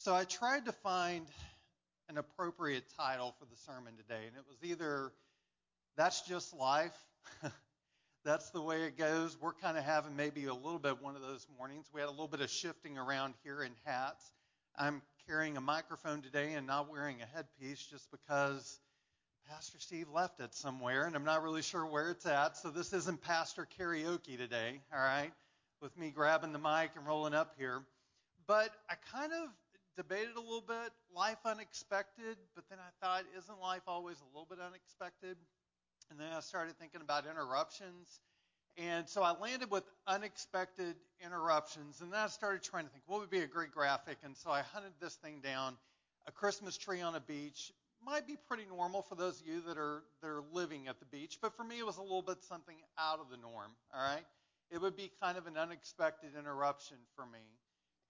So I tried to find an appropriate title for the sermon today, and it was either That's Just Life. That's the way it goes. We're kind of having maybe a little bit one of those mornings. We had a little bit of shifting around here in hats. I'm carrying a microphone today and not wearing a headpiece just because Pastor Steve left it somewhere, and I'm not really sure where it's at. So this isn't pastor karaoke today, all right, with me grabbing the mic and rolling up here. But I kind of debated a little bit life unexpected, but then I thought, isn't life always a little bit unexpected? And then I started thinking about interruptions. And so I landed with unexpected interruptions. And then I started trying to think, what would be a great graphic? And so I hunted this thing down. A Christmas tree on a beach might be pretty normal for those of you that are that are living at the beach, but for me it was a little bit something out of the norm. All right, it would be kind of an unexpected interruption for me.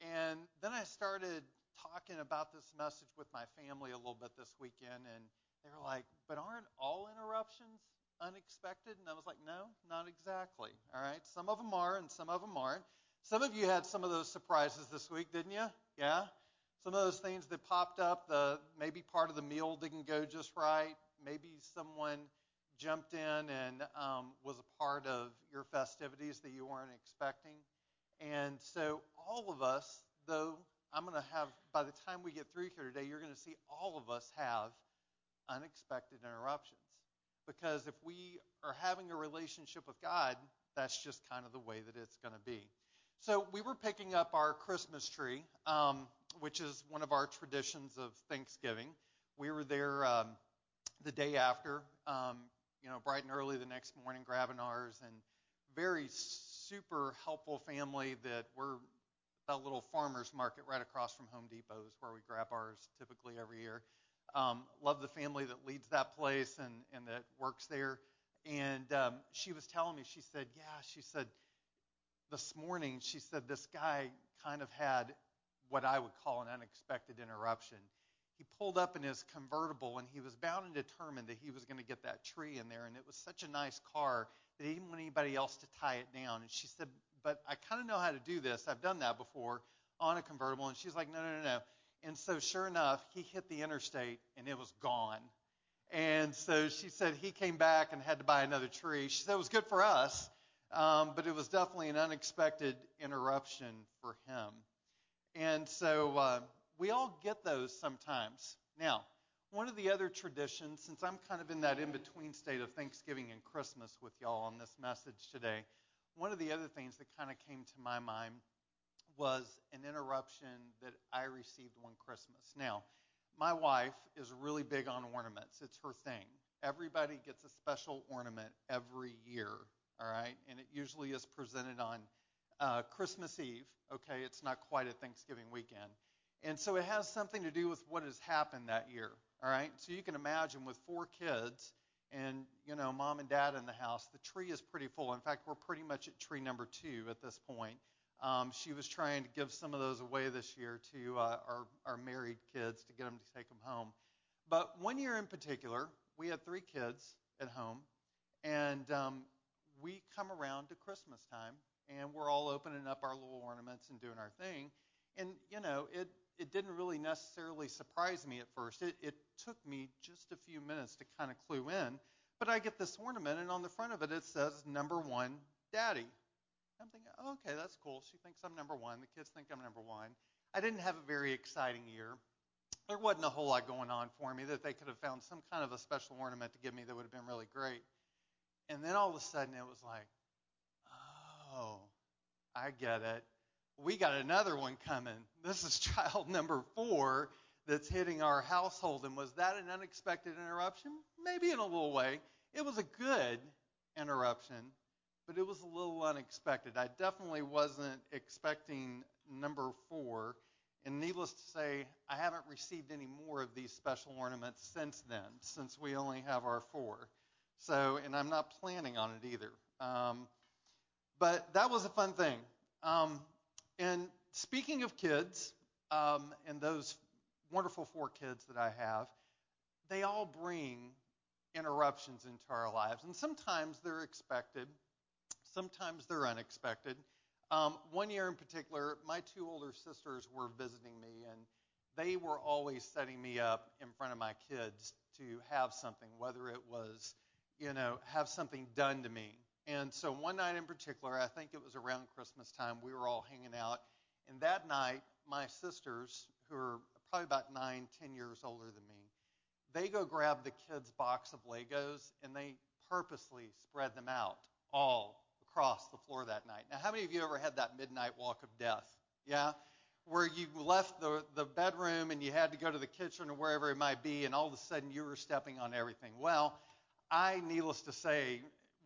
And then I started talking about this message with my family a little bit this weekend, and they were like, "But aren't all interruptions unexpected?" And I was like, "No, not exactly. All right, some of them are, and some of them aren't. Some of you had some of those surprises this week, didn't you? Yeah." Some of those things that popped up, the maybe part of the meal didn't go just right. Maybe someone jumped in and um, was a part of your festivities that you weren't expecting. And so all of us, though I'm going to have, by the time we get through here today, you're going to see all of us have unexpected interruptions. Because if we are having a relationship with God, that's just kind of the way that it's going to be. So we were picking up our Christmas tree, um, which is one of our traditions of Thanksgiving. We were there um, the day after, um, you know, bright and early the next morning, grabbing ours, and very super helpful family that we're that little farmers market right across from Home Depot is where we grab ours typically every year. Um, love the family that leads that place and, and that works there. And um, she was telling me, she said, yeah, she said, this morning, she said this guy kind of had what I would call an unexpected interruption. He pulled up in his convertible and he was bound and determined that he was going to get that tree in there. And it was such a nice car that he didn't want anybody else to tie it down. And she said, But I kind of know how to do this. I've done that before on a convertible. And she's like, No, no, no, no. And so, sure enough, he hit the interstate and it was gone. And so she said he came back and had to buy another tree. She said it was good for us um, but it was definitely an unexpected interruption for him. And so uh, we all get those sometimes. Now, one of the other traditions, since I'm kind of in that in between state of Thanksgiving and Christmas with y'all on this message today, one of the other things that kind of came to my mind was an interruption that I received one Christmas. Now, my wife is really big on ornaments, it's her thing. Everybody gets a special ornament every year all right? And it usually is presented on uh, Christmas Eve, okay? It's not quite a Thanksgiving weekend. And so it has something to do with what has happened that year, all right? So you can imagine with four kids and, you know, mom and dad in the house, the tree is pretty full. In fact, we're pretty much at tree number two at this point. Um, she was trying to give some of those away this year to uh, our, our married kids to get them to take them home. But one year in particular, we had three kids at home, and um, we come around to Christmas time and we're all opening up our little ornaments and doing our thing. And, you know, it, it didn't really necessarily surprise me at first. It, it took me just a few minutes to kind of clue in. But I get this ornament, and on the front of it, it says number one, daddy. I'm thinking, oh, okay, that's cool. She thinks I'm number one. The kids think I'm number one. I didn't have a very exciting year. There wasn't a whole lot going on for me that they could have found some kind of a special ornament to give me that would have been really great. And then all of a sudden it was like, oh, I get it. We got another one coming. This is child number four that's hitting our household. And was that an unexpected interruption? Maybe in a little way. It was a good interruption, but it was a little unexpected. I definitely wasn't expecting number four. And needless to say, I haven't received any more of these special ornaments since then, since we only have our four. So, and I'm not planning on it either. Um, but that was a fun thing. Um, and speaking of kids, um, and those wonderful four kids that I have, they all bring interruptions into our lives. And sometimes they're expected, sometimes they're unexpected. Um, one year in particular, my two older sisters were visiting me, and they were always setting me up in front of my kids to have something, whether it was, you know, have something done to me. And so one night in particular, I think it was around Christmas time, we were all hanging out. And that night, my sisters, who are probably about nine, ten years older than me, they go grab the kids' box of Legos and they purposely spread them out all across the floor that night. Now, how many of you ever had that midnight walk of death? Yeah? Where you left the, the bedroom and you had to go to the kitchen or wherever it might be, and all of a sudden you were stepping on everything. Well, I, needless to say,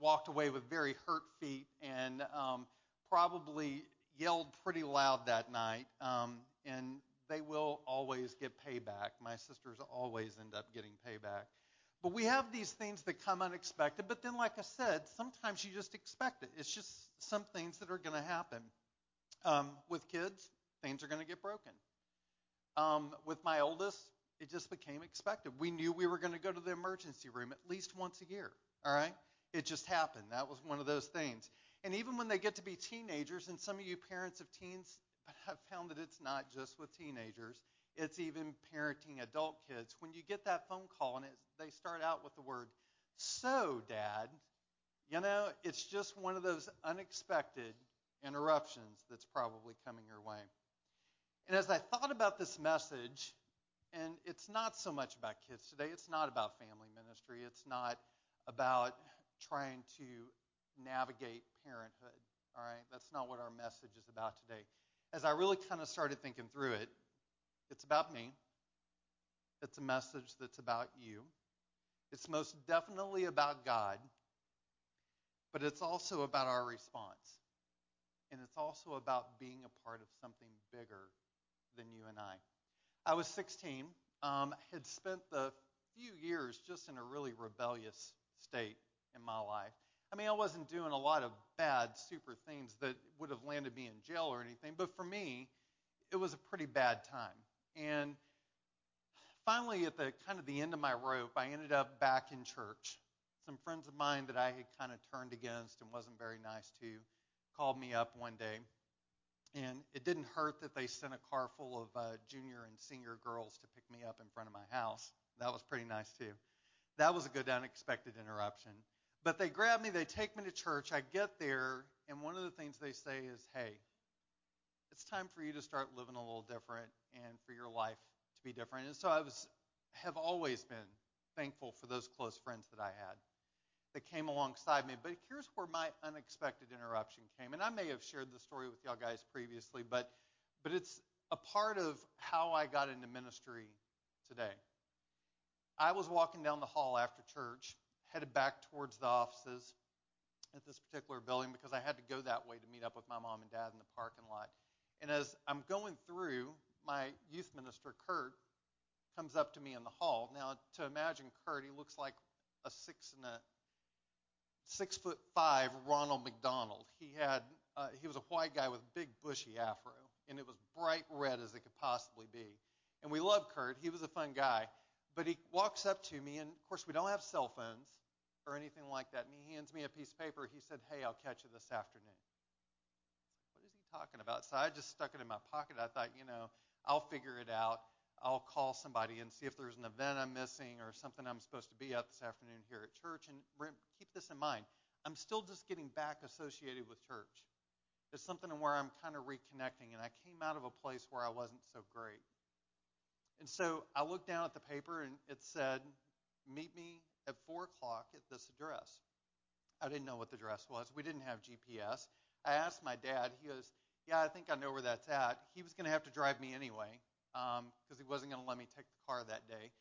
walked away with very hurt feet and um, probably yelled pretty loud that night. Um, and they will always get payback. My sisters always end up getting payback. But we have these things that come unexpected. But then, like I said, sometimes you just expect it. It's just some things that are going to happen. Um, with kids, things are going to get broken. Um, with my oldest, it just became expected. We knew we were going to go to the emergency room at least once a year. All right? It just happened. That was one of those things. And even when they get to be teenagers, and some of you parents of teens but I've found that it's not just with teenagers, it's even parenting adult kids. When you get that phone call and it, they start out with the word, so, Dad, you know, it's just one of those unexpected interruptions that's probably coming your way. And as I thought about this message, and it's not so much about kids today, it's not about family ministry, it's not about trying to navigate parenthood. All right, that's not what our message is about today as I really kind of started thinking through it, it's about me. It's a message that's about you. It's most definitely about God, but it's also about our response. And it's also about being a part of something bigger than you and I. I was 16, um, had spent the few years just in a really rebellious state in my life. I mean, I wasn't doing a lot of bad, super things that would have landed me in jail or anything, but for me, it was a pretty bad time. And finally, at the kind of the end of my rope, I ended up back in church. Some friends of mine that I had kind of turned against and wasn't very nice to called me up one day. And it didn't hurt that they sent a car full of uh, junior and senior girls to pick me up in front of my house. That was pretty nice, too. That was a good unexpected interruption. But they grab me, they take me to church. I get there, and one of the things they say is, hey, it's time for you to start living a little different and for your life to be different. And so I was have always been thankful for those close friends that I had that came alongside me. But here's where my unexpected interruption came. And I may have shared the story with y'all guys previously, but but it's a part of how I got into ministry today. I was walking down the hall after church headed back towards the offices at this particular building because I had to go that way to meet up with my mom and dad in the parking lot. And as I'm going through, my youth minister, Kurt, comes up to me in the hall. Now, to imagine Kurt, he looks like a six and a six foot five Ronald McDonald. He had uh, he was a white guy with big bushy afro, and it was bright red as it could possibly be. And we loved Kurt. He was a fun guy. But he walks up to me, and of course we don't have cell phones or anything like that. And he hands me a piece of paper. He said, Hey, I'll catch you this afternoon. What is he talking about? So I just stuck it in my pocket. I thought, you know, I'll figure it out. I'll call somebody and see if there's an event I'm missing or something I'm supposed to be at this afternoon here at church. And keep this in mind. I'm still just getting back associated with church. It's something where I'm kind of reconnecting, and I came out of a place where I wasn't so great. And so I looked down at the paper, and it said, Meet me at 4 o'clock at this address. I didn't know what the address was. We didn't have GPS. I asked my dad. He goes, Yeah, I think I know where that's at. He was going to have to drive me anyway because um, he wasn't going to let me take the car that day.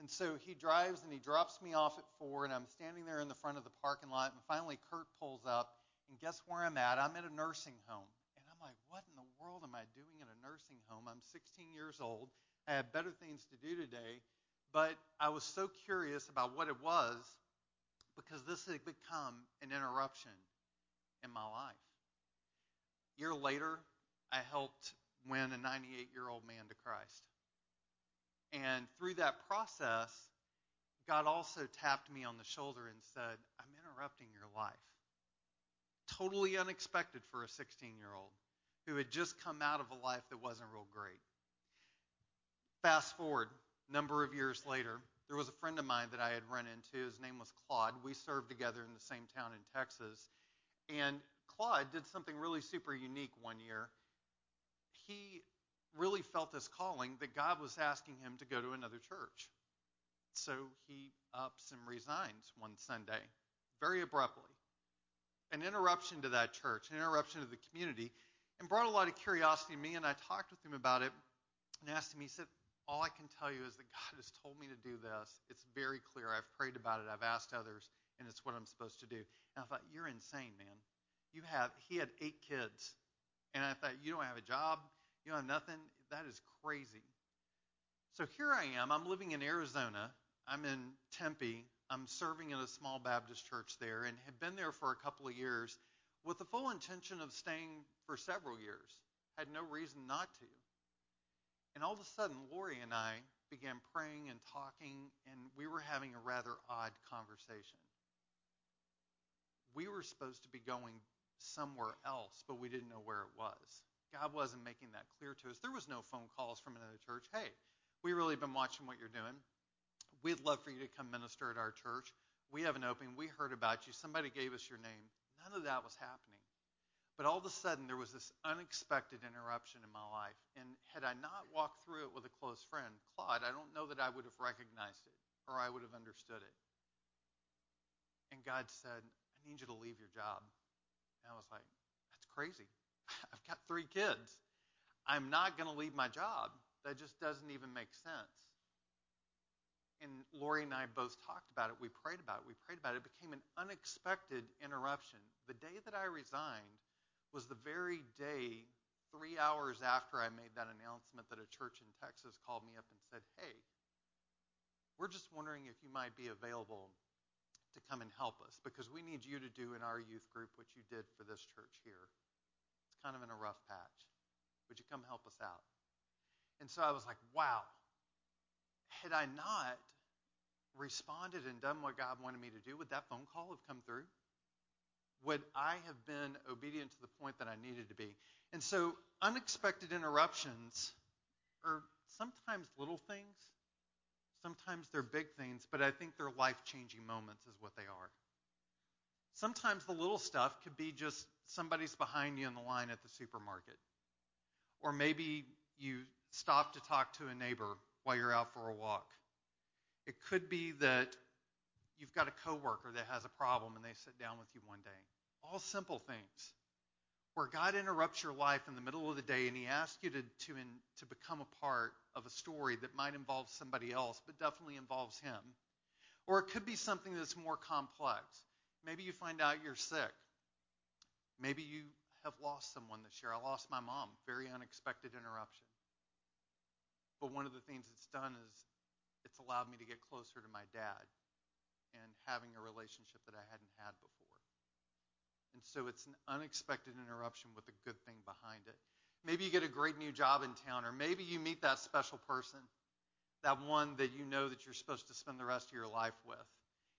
And so he drives and he drops me off at 4, and I'm standing there in the front of the parking lot. And finally, Kurt pulls up, and guess where I'm at? I'm at a nursing home. And I'm like, What in the world am I doing in a nursing home? I'm 16 years old. I have better things to do today. But I was so curious about what it was because this had become an interruption in my life. A year later, I helped win a 98 year old man to Christ. And through that process, God also tapped me on the shoulder and said, I'm interrupting your life. Totally unexpected for a 16 year old who had just come out of a life that wasn't real great. Fast forward, number of years later, there was a friend of mine that I had run into. His name was Claude. We served together in the same town in Texas. And Claude did something really super unique one year. He really felt this calling that God was asking him to go to another church. So he ups and resigns one Sunday, very abruptly. An interruption to that church, an interruption to the community, and brought a lot of curiosity to me. And I talked with him about it and asked him, he said, All I can tell you is that God has told me to do this. It's very clear. I've prayed about it, I've asked others, and it's what I'm supposed to do. And I thought, You're insane, man. You have, he had eight kids. And I thought, You don't have a job, you don't have nothing. That is crazy. So here I am. I'm living in Arizona. I'm in Tempe. I'm serving in a small Baptist church there and have been there for a couple of years with the full intention of staying for several years. Had no reason not to. And all of a sudden, Lori and I began praying and talking, and we were having a rather odd conversation. We were supposed to be going somewhere else, but we didn't know where it was. God wasn't making that clear to us. There was no phone calls from another church. Hey, we really been watching what you're doing. We'd love for you to come minister at our church. We have an opening. We heard about you. Somebody gave us your name. None of that was happening. But all of a sudden, there was this unexpected interruption in my life. And had I not walked through it with a close friend, Claude, I don't know that I would have recognized it or I would have understood it. And God said, I need you to leave your job. And I was like, that's crazy. I've got three kids. I'm not going to leave my job. That just doesn't even make sense. And Lori and I both talked about it. We prayed about it. We prayed about it. It became an unexpected interruption. The day that I resigned, was the very day, three hours after I made that announcement, that a church in Texas called me up and said, Hey, we're just wondering if you might be available to come and help us because we need you to do in our youth group what you did for this church here. It's kind of in a rough patch. Would you come help us out? And so I was like, wow. Had I not responded and done what God wanted me to do, would that phone call have come through? Would I have been obedient to the point that I needed to be? And so, unexpected interruptions are sometimes little things, sometimes they're big things, but I think they're life changing moments, is what they are. Sometimes the little stuff could be just somebody's behind you in the line at the supermarket. Or maybe you stop to talk to a neighbor while you're out for a walk. It could be that you've got a coworker that has a problem and they sit down with you one day. All simple things. Where God interrupts your life in the middle of the day and He asks you to, to, in, to become a part of a story that might involve somebody else, but definitely involves Him. Or it could be something that's more complex. Maybe you find out you're sick. Maybe you have lost someone this year. I lost my mom. Very unexpected interruption. But one of the things it's done is it's allowed me to get closer to my dad and having a relationship that I hadn't had before. And so it's an unexpected interruption with a good thing behind it. Maybe you get a great new job in town, or maybe you meet that special person, that one that you know that you're supposed to spend the rest of your life with.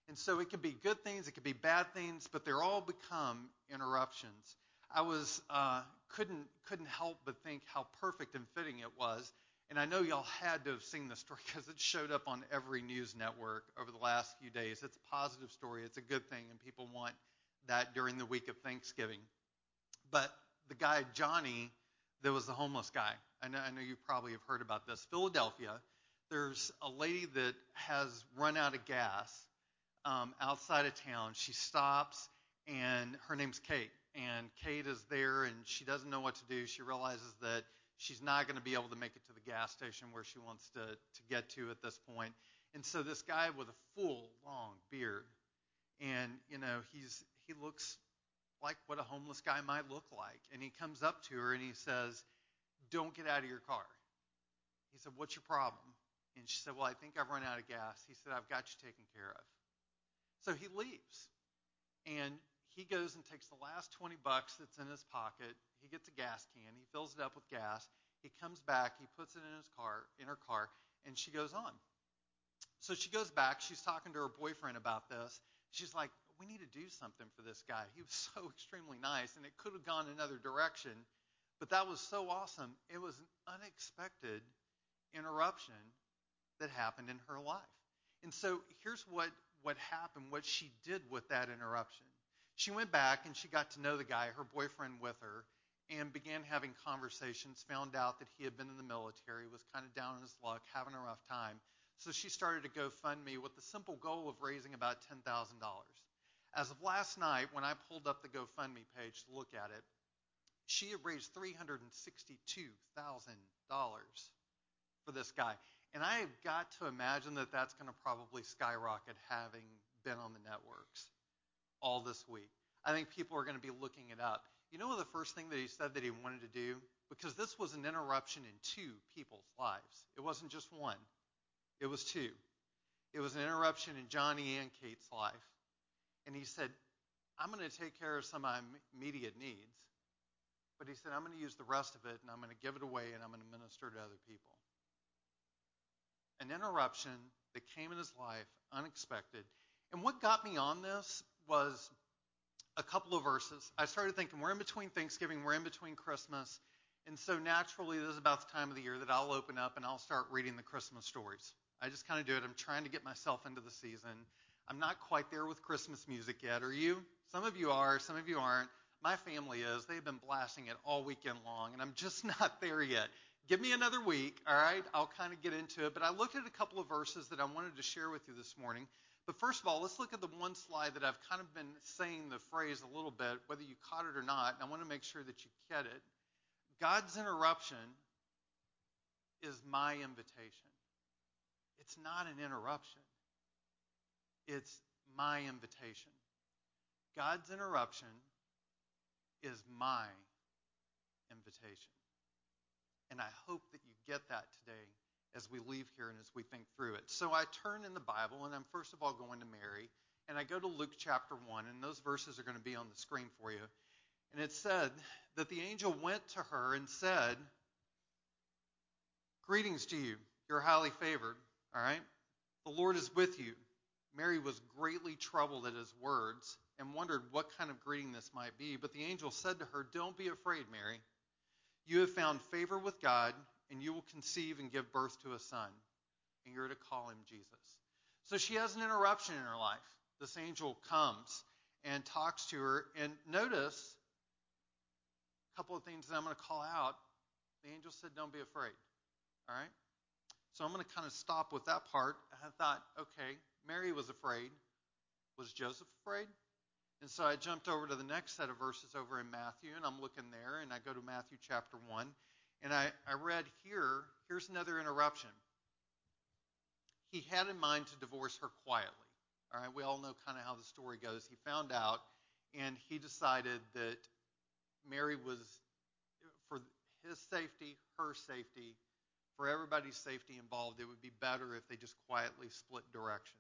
And so it can be good things, it can be bad things, but they're all become interruptions. I was uh, couldn't couldn't help but think how perfect and fitting it was and I know y'all had to have seen the story because it showed up on every news network over the last few days. It's a positive story, it's a good thing, and people want that during the week of Thanksgiving. But the guy, Johnny, that was the homeless guy, I know, I know you probably have heard about this. Philadelphia, there's a lady that has run out of gas um, outside of town. She stops, and her name's Kate. And Kate is there, and she doesn't know what to do. She realizes that she's not going to be able to make it to the gas station where she wants to, to get to at this point. And so this guy with a full, long beard, and you know, he's he looks like what a homeless guy might look like. And he comes up to her and he says, Don't get out of your car. He said, What's your problem? And she said, Well, I think I've run out of gas. He said, I've got you taken care of. So he leaves. And he goes and takes the last 20 bucks that's in his pocket. He gets a gas can. He fills it up with gas. He comes back. He puts it in his car, in her car, and she goes on. So she goes back. She's talking to her boyfriend about this. She's like, "We need to do something for this guy. He was so extremely nice, and it could have gone another direction, but that was so awesome. It was an unexpected interruption that happened in her life. And so here's what, what happened, what she did with that interruption. She went back and she got to know the guy, her boyfriend with her, and began having conversations, found out that he had been in the military, was kind of down on his luck, having a rough time. So she started to GoFundMe with the simple goal of raising about $10,000. As of last night, when I pulled up the GoFundMe page to look at it, she had raised $362,000 for this guy. And I have got to imagine that that's going to probably skyrocket having been on the networks all this week. I think people are going to be looking it up. You know the first thing that he said that he wanted to do? Because this was an interruption in two people's lives. It wasn't just one, it was two. It was an interruption in Johnny and Kate's life. And he said, I'm going to take care of some of my immediate needs. But he said, I'm going to use the rest of it and I'm going to give it away and I'm going to minister to other people. An interruption that came in his life unexpected. And what got me on this was a couple of verses. I started thinking, we're in between Thanksgiving, we're in between Christmas. And so naturally, this is about the time of the year that I'll open up and I'll start reading the Christmas stories. I just kind of do it. I'm trying to get myself into the season. I'm not quite there with Christmas music yet. Are you? Some of you are, some of you aren't. My family is. They've been blasting it all weekend long, and I'm just not there yet. Give me another week, all right? I'll kind of get into it. But I looked at a couple of verses that I wanted to share with you this morning. But first of all, let's look at the one slide that I've kind of been saying the phrase a little bit, whether you caught it or not. And I want to make sure that you get it. God's interruption is my invitation. It's not an interruption, it's my invitation. God's interruption is my invitation. And I hope that you get that today as we leave here and as we think through it. So I turn in the Bible, and I'm first of all going to Mary, and I go to Luke chapter 1, and those verses are going to be on the screen for you. And it said that the angel went to her and said, Greetings to you, you're highly favored, all right? The Lord is with you. Mary was greatly troubled at his words and wondered what kind of greeting this might be. But the angel said to her, Don't be afraid, Mary. You have found favor with God and you will conceive and give birth to a son, and you're to call him Jesus. So she has an interruption in her life. This angel comes and talks to her, and notice a couple of things that I'm going to call out. The angel said, Don't be afraid. All right? So I'm going to kind of stop with that part. I thought, okay, Mary was afraid. Was Joseph afraid? And so I jumped over to the next set of verses over in Matthew, and I'm looking there, and I go to Matthew chapter 1. And I, I read here, here's another interruption. He had in mind to divorce her quietly. All right, we all know kind of how the story goes. He found out, and he decided that Mary was, for his safety, her safety, for everybody's safety involved, it would be better if they just quietly split directions.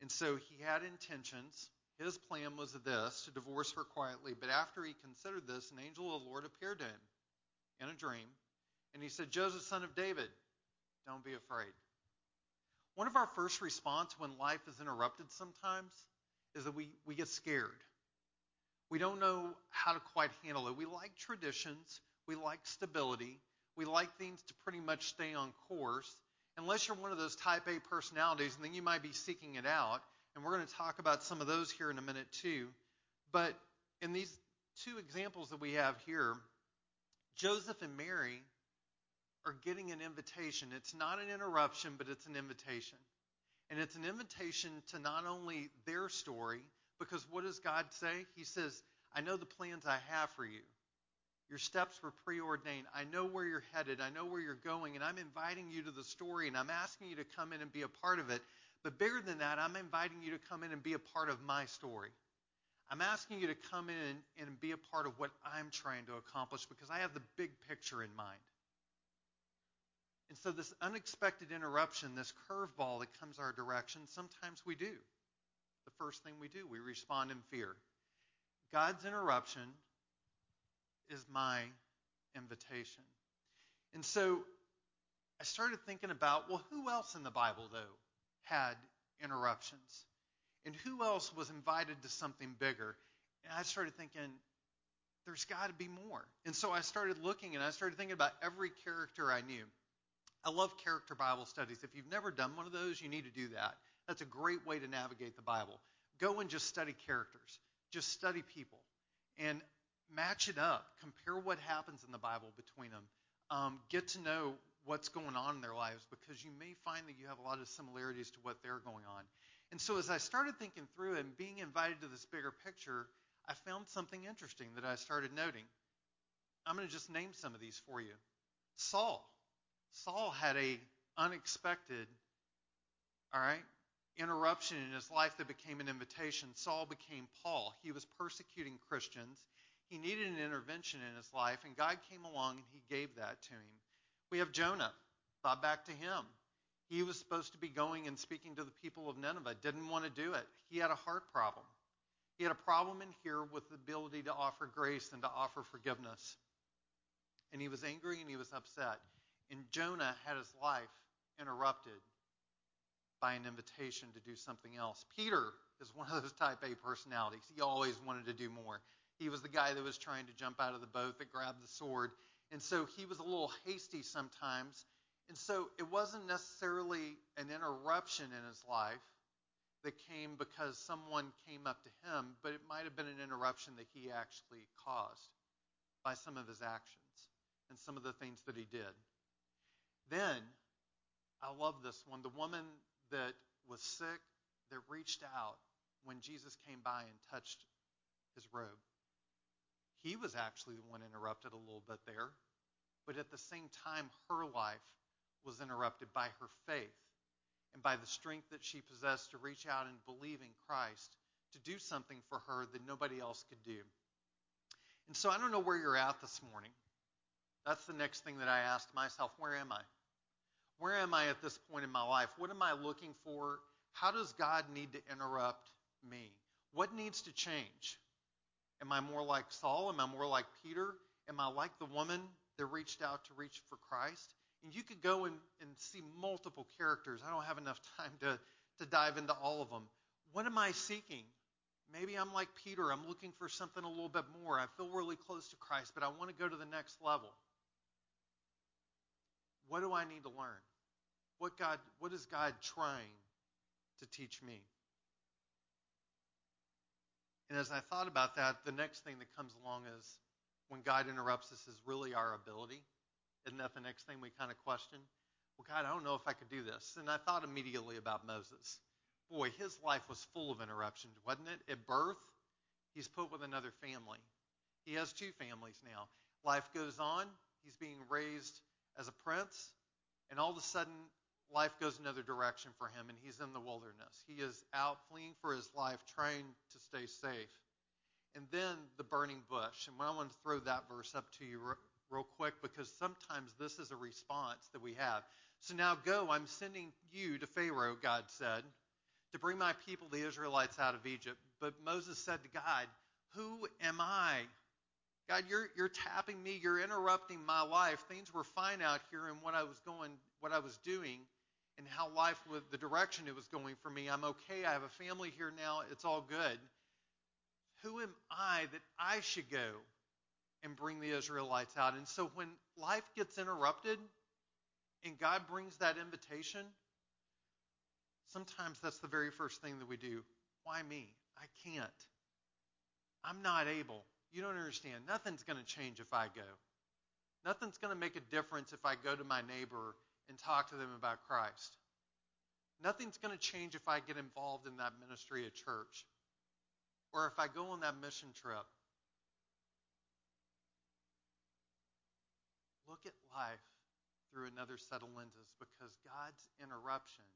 And so he had intentions. His plan was this to divorce her quietly. But after he considered this, an angel of the Lord appeared to him in a dream, and he said, Joseph, son of David, don't be afraid. One of our first response when life is interrupted sometimes is that we, we get scared. We don't know how to quite handle it. We like traditions, we like stability, we like things to pretty much stay on course. Unless you're one of those type A personalities, and then you might be seeking it out. And we're going to talk about some of those here in a minute too. But in these two examples that we have here, Joseph and Mary are getting an invitation. It's not an interruption, but it's an invitation. And it's an invitation to not only their story, because what does God say? He says, I know the plans I have for you. Your steps were preordained. I know where you're headed. I know where you're going. And I'm inviting you to the story and I'm asking you to come in and be a part of it. But bigger than that, I'm inviting you to come in and be a part of my story. I'm asking you to come in and be a part of what I'm trying to accomplish because I have the big picture in mind. And so, this unexpected interruption, this curveball that comes our direction, sometimes we do. The first thing we do, we respond in fear. God's interruption is my invitation. And so, I started thinking about well, who else in the Bible, though, had interruptions? And who else was invited to something bigger? And I started thinking, there's got to be more. And so I started looking and I started thinking about every character I knew. I love character Bible studies. If you've never done one of those, you need to do that. That's a great way to navigate the Bible. Go and just study characters, just study people, and match it up. Compare what happens in the Bible between them. Um, get to know what's going on in their lives because you may find that you have a lot of similarities to what they're going on. And so, as I started thinking through and being invited to this bigger picture, I found something interesting that I started noting. I'm going to just name some of these for you. Saul. Saul had a unexpected, all right, interruption in his life that became an invitation. Saul became Paul. He was persecuting Christians. He needed an intervention in his life, and God came along and he gave that to him. We have Jonah. Thought back to him. He was supposed to be going and speaking to the people of Nineveh, didn't want to do it. He had a heart problem. He had a problem in here with the ability to offer grace and to offer forgiveness. And he was angry and he was upset. And Jonah had his life interrupted by an invitation to do something else. Peter is one of those type A personalities. He always wanted to do more. He was the guy that was trying to jump out of the boat that grabbed the sword. And so he was a little hasty sometimes. And so it wasn't necessarily an interruption in his life that came because someone came up to him, but it might have been an interruption that he actually caused by some of his actions and some of the things that he did. Then, I love this one the woman that was sick that reached out when Jesus came by and touched his robe. He was actually the one interrupted a little bit there, but at the same time, her life was interrupted by her faith and by the strength that she possessed to reach out and believe in Christ to do something for her that nobody else could do. And so I don't know where you're at this morning. That's the next thing that I asked myself where am I? Where am I at this point in my life? What am I looking for? How does God need to interrupt me? What needs to change? Am I more like Saul? Am I more like Peter? Am I like the woman that reached out to reach for Christ? And you could go and, and see multiple characters. I don't have enough time to, to dive into all of them. What am I seeking? Maybe I'm like Peter. I'm looking for something a little bit more. I feel really close to Christ, but I want to go to the next level. What do I need to learn? What God what is God trying to teach me? And as I thought about that, the next thing that comes along is when God interrupts us is really our ability. Isn't that the next thing we kind of question? Well, God, I don't know if I could do this. And I thought immediately about Moses. Boy, his life was full of interruptions, wasn't it? At birth, he's put with another family. He has two families now. Life goes on. He's being raised as a prince, and all of a sudden, life goes another direction for him, and he's in the wilderness. He is out fleeing for his life, trying to stay safe. And then the burning bush. And I want to throw that verse up to you real quick because sometimes this is a response that we have. So now go, I'm sending you to Pharaoh, God said, to bring my people, the Israelites, out of Egypt. But Moses said to God, Who am I? God, you're, you're tapping me, you're interrupting my life. Things were fine out here and what I was going, what I was doing, and how life was, the direction it was going for me. I'm okay. I have a family here now. It's all good. Who am I that I should go and bring the Israelites out. And so when life gets interrupted and God brings that invitation, sometimes that's the very first thing that we do. Why me? I can't. I'm not able. You don't understand. Nothing's going to change if I go. Nothing's going to make a difference if I go to my neighbor and talk to them about Christ. Nothing's going to change if I get involved in that ministry at church or if I go on that mission trip look at life through another set of lenses because God's interruption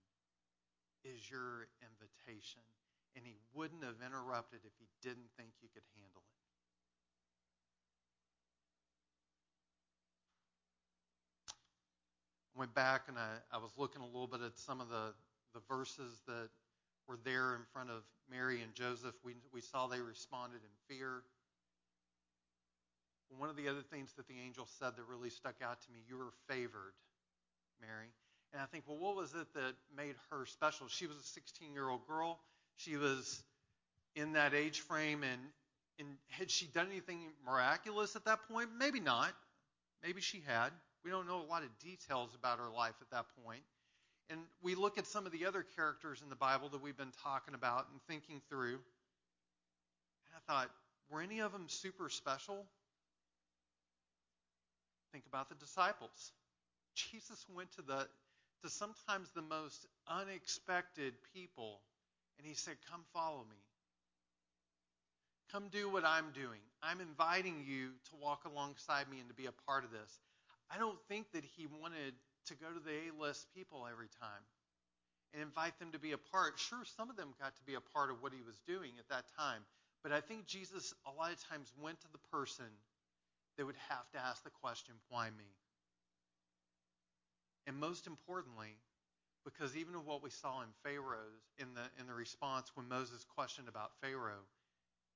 is your invitation. And He wouldn't have interrupted if He didn't think you could handle it. I went back and I, I was looking a little bit at some of the, the verses that were there in front of Mary and Joseph. We, we saw they responded in fear one of the other things that the angel said that really stuck out to me, you were favored, Mary. And I think, well, what was it that made her special? She was a 16 year old girl. She was in that age frame, and, and had she done anything miraculous at that point? Maybe not. Maybe she had. We don't know a lot of details about her life at that point. And we look at some of the other characters in the Bible that we've been talking about and thinking through. And I thought, were any of them super special? Think about the disciples. Jesus went to the to sometimes the most unexpected people and he said, "Come follow me. Come do what I'm doing. I'm inviting you to walk alongside me and to be a part of this." I don't think that he wanted to go to the A-list people every time and invite them to be a part. Sure, some of them got to be a part of what he was doing at that time, but I think Jesus a lot of times went to the person that would have to ask the question, why me? And most importantly, because even of what we saw in Pharaoh's in the in the response when Moses questioned about Pharaoh,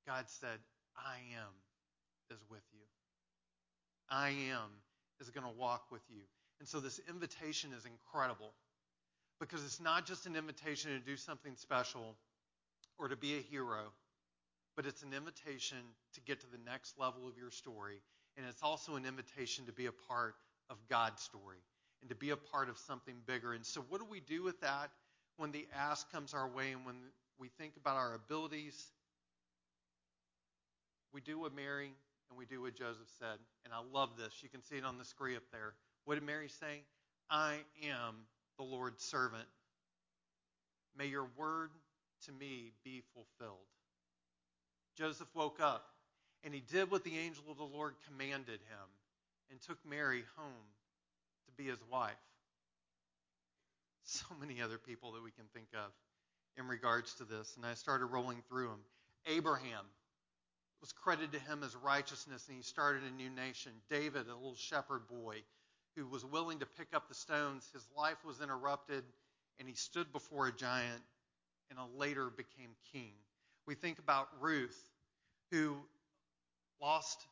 God said, I am is with you. I am is going to walk with you. And so this invitation is incredible because it's not just an invitation to do something special or to be a hero, but it's an invitation to get to the next level of your story. And it's also an invitation to be a part of God's story and to be a part of something bigger. And so, what do we do with that when the ask comes our way and when we think about our abilities? We do what Mary and we do what Joseph said. And I love this. You can see it on the screen up there. What did Mary say? I am the Lord's servant. May your word to me be fulfilled. Joseph woke up and he did what the angel of the Lord commanded him and took Mary home to be his wife. So many other people that we can think of in regards to this. And I started rolling through them. Abraham was credited to him as righteousness, and he started a new nation. David, a little shepherd boy who was willing to pick up the stones, his life was interrupted, and he stood before a giant and later became king. We think about Ruth, who lost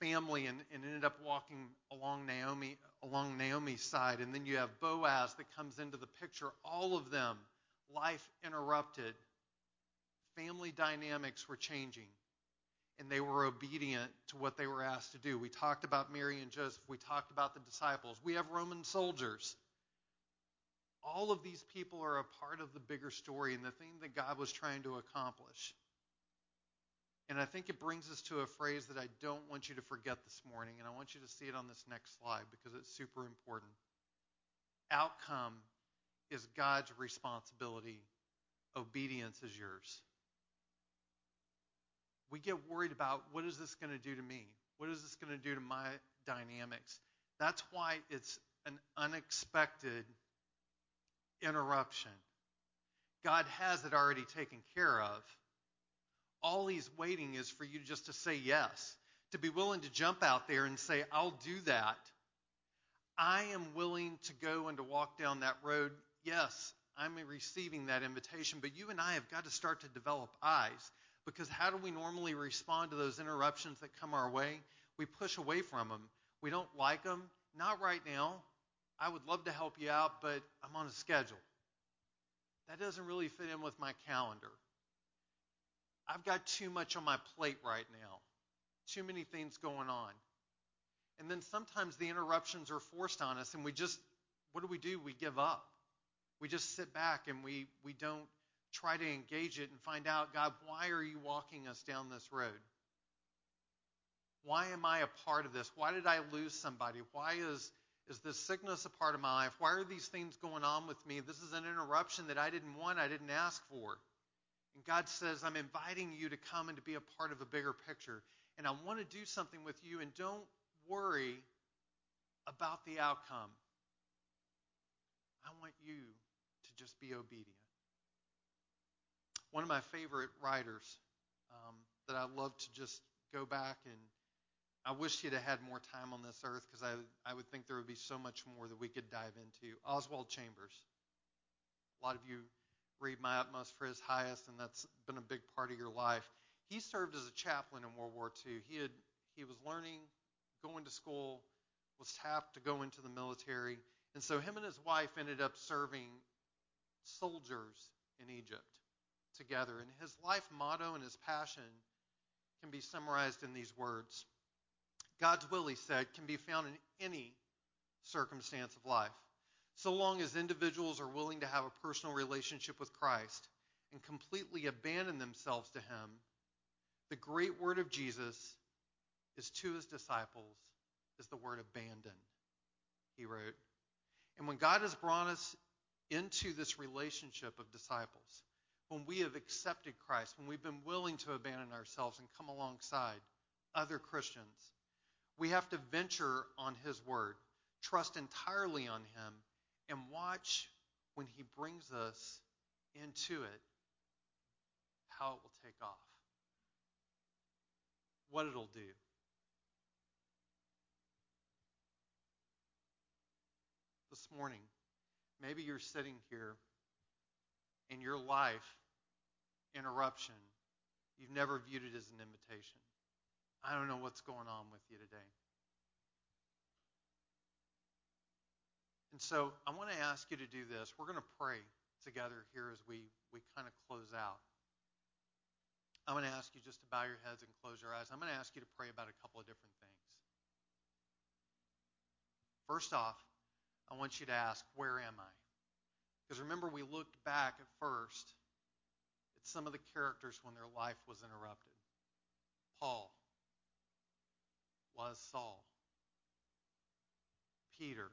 family and, and ended up walking along Naomi along Naomi's side, and then you have Boaz that comes into the picture. All of them, life interrupted, family dynamics were changing, and they were obedient to what they were asked to do. We talked about Mary and Joseph. We talked about the disciples. We have Roman soldiers. All of these people are a part of the bigger story and the thing that God was trying to accomplish. And I think it brings us to a phrase that I don't want you to forget this morning, and I want you to see it on this next slide because it's super important. Outcome is God's responsibility, obedience is yours. We get worried about what is this going to do to me? What is this going to do to my dynamics? That's why it's an unexpected interruption. God has it already taken care of all he's waiting is for you just to say yes, to be willing to jump out there and say, I'll do that. I am willing to go and to walk down that road. Yes, I'm receiving that invitation, but you and I have got to start to develop eyes because how do we normally respond to those interruptions that come our way? We push away from them. We don't like them. Not right now. I would love to help you out, but I'm on a schedule. That doesn't really fit in with my calendar. I've got too much on my plate right now, too many things going on. And then sometimes the interruptions are forced on us, and we just, what do we do? We give up. We just sit back and we, we don't try to engage it and find out, God, why are you walking us down this road? Why am I a part of this? Why did I lose somebody? Why is, is this sickness a part of my life? Why are these things going on with me? This is an interruption that I didn't want, I didn't ask for. And God says, I'm inviting you to come and to be a part of a bigger picture. And I want to do something with you, and don't worry about the outcome. I want you to just be obedient. One of my favorite writers um, that I love to just go back and I wish he'd have had more time on this earth because I, I would think there would be so much more that we could dive into. Oswald Chambers. A lot of you read My Utmost for His Highest, and that's been a big part of your life. He served as a chaplain in World War II. He had he was learning, going to school, was tapped to go into the military, and so him and his wife ended up serving soldiers in Egypt together. And his life motto and his passion can be summarized in these words. God's will, he said, can be found in any circumstance of life. So long as individuals are willing to have a personal relationship with Christ and completely abandon themselves to Him, the great word of Jesus is to His disciples is the word abandon, he wrote. And when God has brought us into this relationship of disciples, when we have accepted Christ, when we've been willing to abandon ourselves and come alongside other Christians, we have to venture on His word, trust entirely on Him, and watch when He brings us into it how it will take off, what it'll do. This morning, maybe you're sitting here in your life interruption, you've never viewed it as an invitation. I don't know what's going on with you today. And so I want to ask you to do this. We're going to pray together here as we, we kind of close out. I'm going to ask you just to bow your heads and close your eyes. I'm going to ask you to pray about a couple of different things. First off, I want you to ask, Where am I? Because remember, we looked back at first at some of the characters when their life was interrupted. Paul was Saul, Peter.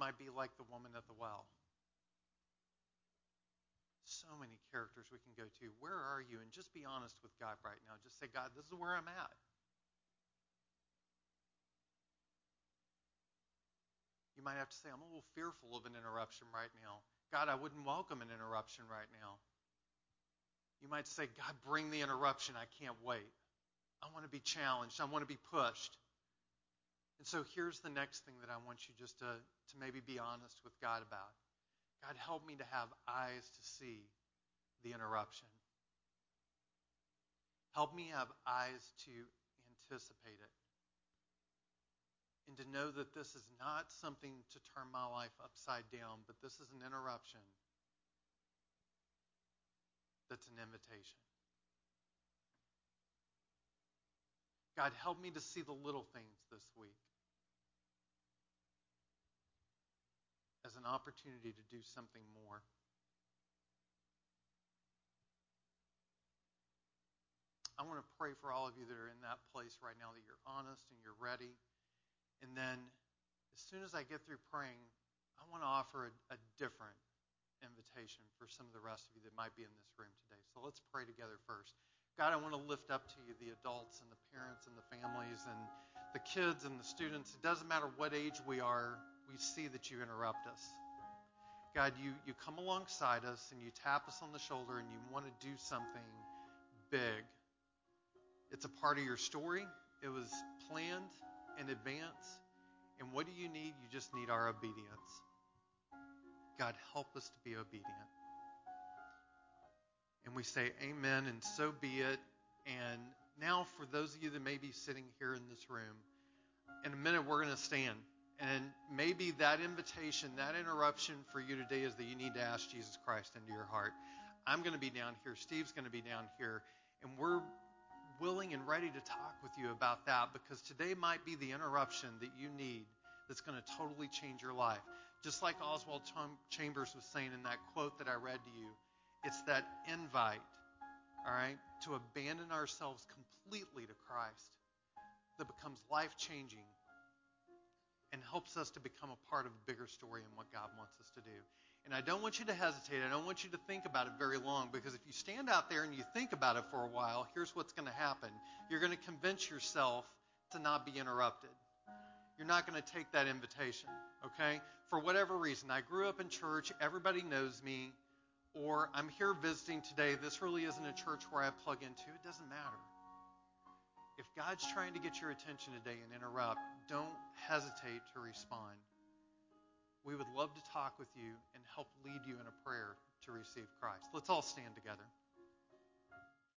Might be like the woman at the well. So many characters we can go to. Where are you? And just be honest with God right now. Just say, God, this is where I'm at. You might have to say, I'm a little fearful of an interruption right now. God, I wouldn't welcome an interruption right now. You might say, God, bring the interruption. I can't wait. I want to be challenged. I want to be pushed. And so here's the next thing that I want you just to, to maybe be honest with God about. God, help me to have eyes to see the interruption. Help me have eyes to anticipate it and to know that this is not something to turn my life upside down, but this is an interruption that's an invitation. God, help me to see the little things this week as an opportunity to do something more. I want to pray for all of you that are in that place right now that you're honest and you're ready. And then, as soon as I get through praying, I want to offer a, a different invitation for some of the rest of you that might be in this room today. So let's pray together first. God, I want to lift up to you the adults and the parents and the families and the kids and the students. It doesn't matter what age we are, we see that you interrupt us. God, you, you come alongside us and you tap us on the shoulder and you want to do something big. It's a part of your story. It was planned in advance. And what do you need? You just need our obedience. God, help us to be obedient. And we say, Amen, and so be it. And now, for those of you that may be sitting here in this room, in a minute we're going to stand. And maybe that invitation, that interruption for you today is that you need to ask Jesus Christ into your heart. I'm going to be down here. Steve's going to be down here. And we're willing and ready to talk with you about that because today might be the interruption that you need that's going to totally change your life. Just like Oswald Chambers was saying in that quote that I read to you, it's that invite, all right, to abandon ourselves completely to Christ that becomes life changing and helps us to become a part of a bigger story and what God wants us to do. And I don't want you to hesitate. I don't want you to think about it very long because if you stand out there and you think about it for a while, here's what's going to happen. You're going to convince yourself to not be interrupted. You're not going to take that invitation, okay? For whatever reason, I grew up in church, everybody knows me, or I'm here visiting today. This really isn't a church where I plug into. It doesn't matter. If God's trying to get your attention today and interrupt, don't hesitate to respond we would love to talk with you and help lead you in a prayer to receive Christ. Let's all stand together.